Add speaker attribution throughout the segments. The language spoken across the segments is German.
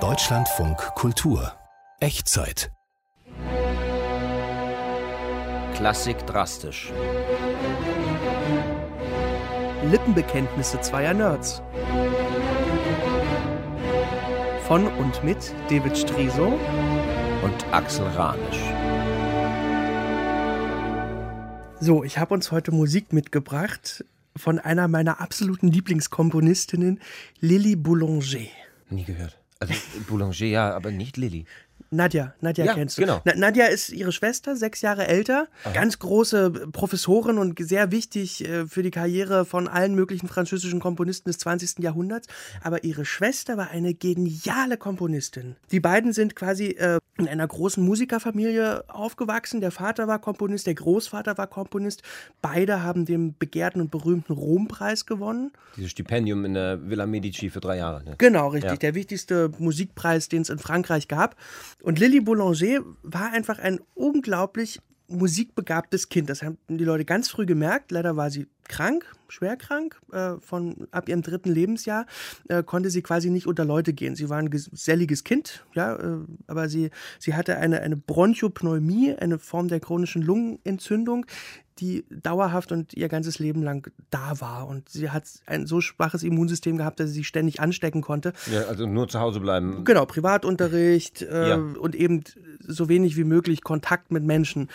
Speaker 1: Deutschlandfunk Kultur Echtzeit
Speaker 2: Klassik drastisch.
Speaker 3: Lippenbekenntnisse zweier Nerds. Von und mit David Striso
Speaker 2: und Axel Ranisch.
Speaker 3: So, ich habe uns heute Musik mitgebracht von einer meiner absoluten Lieblingskomponistinnen, Lily Boulanger.
Speaker 2: Nie gehört. Also Boulanger, ja, aber nicht Lilly.
Speaker 3: Nadja, Nadja
Speaker 2: Ja,
Speaker 3: kennst du.
Speaker 2: genau.
Speaker 3: Na, Nadja ist ihre Schwester, sechs Jahre älter, ganz große Professorin und sehr wichtig äh, für die Karriere von allen möglichen französischen Komponisten des 20. Jahrhunderts. Aber ihre Schwester war eine geniale Komponistin. Die beiden sind quasi äh, in einer großen Musikerfamilie aufgewachsen. Der Vater war Komponist, der Großvater war Komponist. Beide haben den begehrten und berühmten Rompreis gewonnen.
Speaker 2: Dieses Stipendium in der Villa Medici für drei Jahre. Ne?
Speaker 3: Genau, richtig.
Speaker 2: Ja.
Speaker 3: Der wichtigste Musikpreis, den es in Frankreich gab. Und Lily Boulanger war einfach ein unglaublich musikbegabtes Kind. Das haben die Leute ganz früh gemerkt. Leider war sie krank, schwer krank. Äh, von ab ihrem dritten Lebensjahr äh, konnte sie quasi nicht unter Leute gehen. Sie war ein geselliges Kind, ja, äh, aber sie, sie hatte eine, eine Bronchopneumonie, eine Form der chronischen Lungenentzündung, die dauerhaft und ihr ganzes Leben lang da war. Und sie hat ein so schwaches Immunsystem gehabt, dass sie sich ständig anstecken konnte.
Speaker 2: Ja, also nur zu Hause bleiben.
Speaker 3: Genau, Privatunterricht äh,
Speaker 2: Ja.
Speaker 3: und eben so wenig wie möglich Kontakt mit Menschen.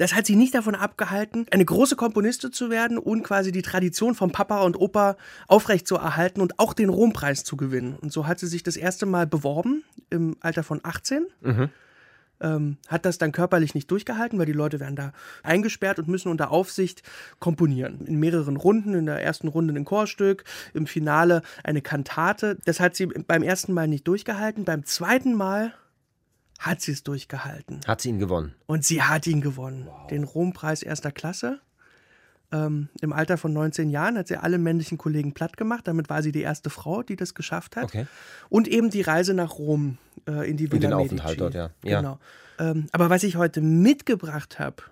Speaker 3: Das hat sie nicht davon abgehalten, eine große Komponistin zu werden und quasi die Tradition von Papa und Opa aufrecht zu erhalten und auch den Rompreis zu gewinnen. Und so hat sie sich das erste Mal beworben im Alter von 18. Ähm, hat das dann körperlich nicht durchgehalten, weil die Leute werden da eingesperrt und müssen unter Aufsicht komponieren. In mehreren Runden, in der ersten Runde ein Chorstück, im Finale eine Kantate. Das hat sie beim ersten Mal nicht durchgehalten. Beim zweiten Mal hat sie es durchgehalten.
Speaker 2: Hat sie ihn gewonnen.
Speaker 3: Und sie hat ihn gewonnen. Den Rompreis erster Klasse. Ähm, Im Alter von 19 Jahren hat sie alle männlichen Kollegen platt gemacht. Damit war sie die erste Frau, die das geschafft hat.
Speaker 2: Okay.
Speaker 3: Und eben die Reise nach Rom äh, in die Villa
Speaker 2: den
Speaker 3: Medici.
Speaker 2: Aufenthalt dort, ja. Ja.
Speaker 3: Genau. Ähm, aber was ich heute mitgebracht habe,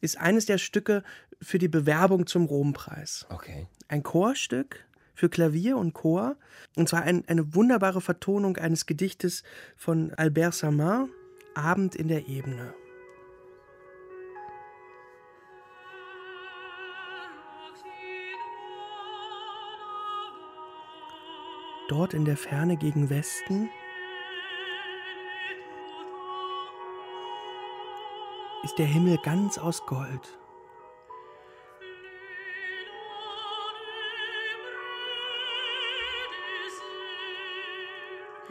Speaker 3: ist eines der Stücke für die Bewerbung zum Rompreis.
Speaker 2: Okay.
Speaker 3: Ein Chorstück für Klavier und Chor. Und zwar ein, eine wunderbare Vertonung eines Gedichtes von Albert Samin, Abend in der Ebene. Dort in der Ferne gegen Westen ist der Himmel ganz aus Gold.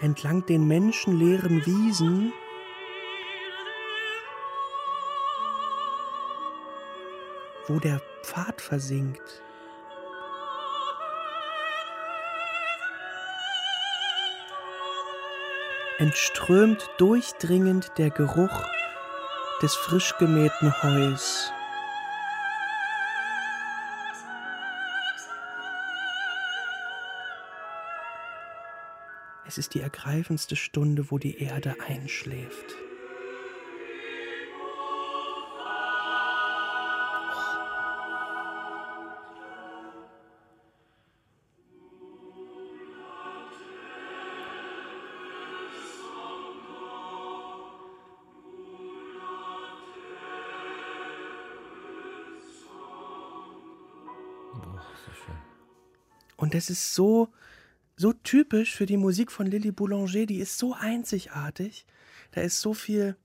Speaker 3: Entlang den menschenleeren Wiesen wo der Pfad versinkt. Entströmt durchdringend der Geruch des frisch gemähten Heus. Es ist die ergreifendste Stunde, wo die Erde einschläft. Und das ist so, so typisch für die Musik von Lily Boulanger, die ist so einzigartig. Da ist so viel,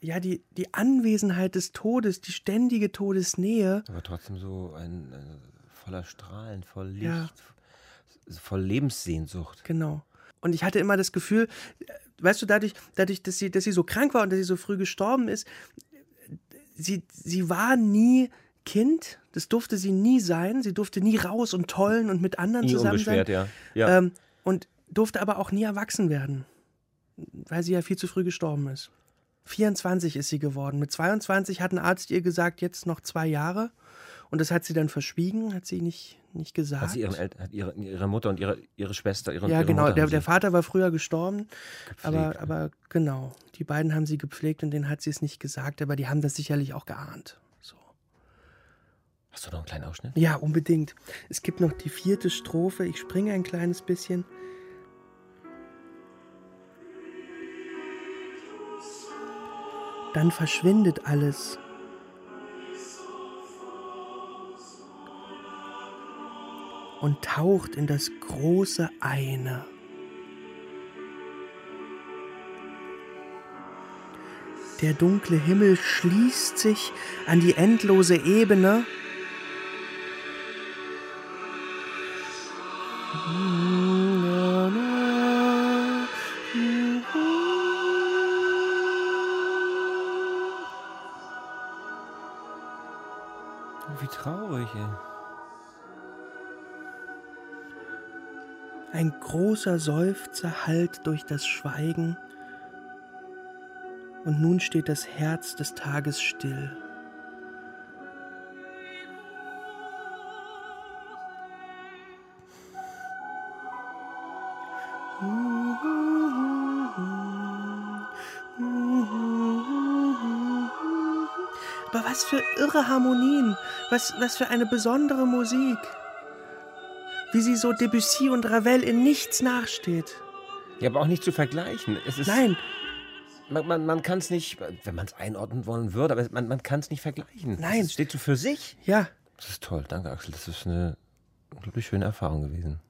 Speaker 3: ja, die, die Anwesenheit des Todes, die ständige Todesnähe.
Speaker 2: Aber trotzdem so ein, äh, voller Strahlen, voll Licht,
Speaker 3: Ja.
Speaker 2: voll Lebenssehnsucht.
Speaker 3: Genau. Und ich hatte immer das Gefühl, weißt du, dadurch, dadurch dass, sie, dass sie so krank war und dass sie so früh gestorben ist, sie, sie war nie Kind, das durfte sie nie sein. Sie durfte nie raus und tollen und mit anderen
Speaker 2: Nie
Speaker 3: zusammen sein.
Speaker 2: ja. ja.
Speaker 3: Ähm, und durfte aber auch nie erwachsen werden, weil sie ja viel zu früh gestorben ist. 24 ist sie geworden. Mit 22 hat ein Arzt ihr gesagt, jetzt noch zwei Jahre. Und das hat sie dann verschwiegen, hat sie nicht, nicht gesagt.
Speaker 2: hat sie ihren El hat ihre, ihre Mutter und ihre, ihre Schwester, ihre,
Speaker 3: ja,
Speaker 2: ihre
Speaker 3: genau.
Speaker 2: Mutter
Speaker 3: Der, der Vater war früher gestorben, aber,
Speaker 2: gepflegt.
Speaker 3: aber genau. Die beiden haben sie gepflegt und denen hat sie es nicht gesagt, aber die haben das sicherlich auch geahnt.
Speaker 2: Hast du noch einen kleinen Ausschnitt?
Speaker 3: Ja, unbedingt. Es gibt noch die vierte Strophe. Ich springe ein kleines bisschen. Dann verschwindet alles. Und taucht in das große Eine. Der dunkle Himmel schließt sich an die endlose Ebene.
Speaker 2: Wie traurig, ey.
Speaker 3: Ein großer Seufzer hallt durch das Schweigen. Und nun steht das Herz des Tages still. Aber was für irre Harmonien, was, was für eine besondere Musik. Wie sie so Debussy und Ravel in nichts nachsteht.
Speaker 2: Ja, aber auch nicht zu vergleichen. Ist,
Speaker 3: Nein,
Speaker 2: Man, man, man kann es nicht, wenn man es einordnen wollen würde, aber man, man kann es nicht vergleichen.
Speaker 3: Nein.
Speaker 2: Es steht so für sich.
Speaker 3: ja,
Speaker 2: Das ist toll. Danke, Axel. Das ist eine unglaublich schöne Erfahrung gewesen.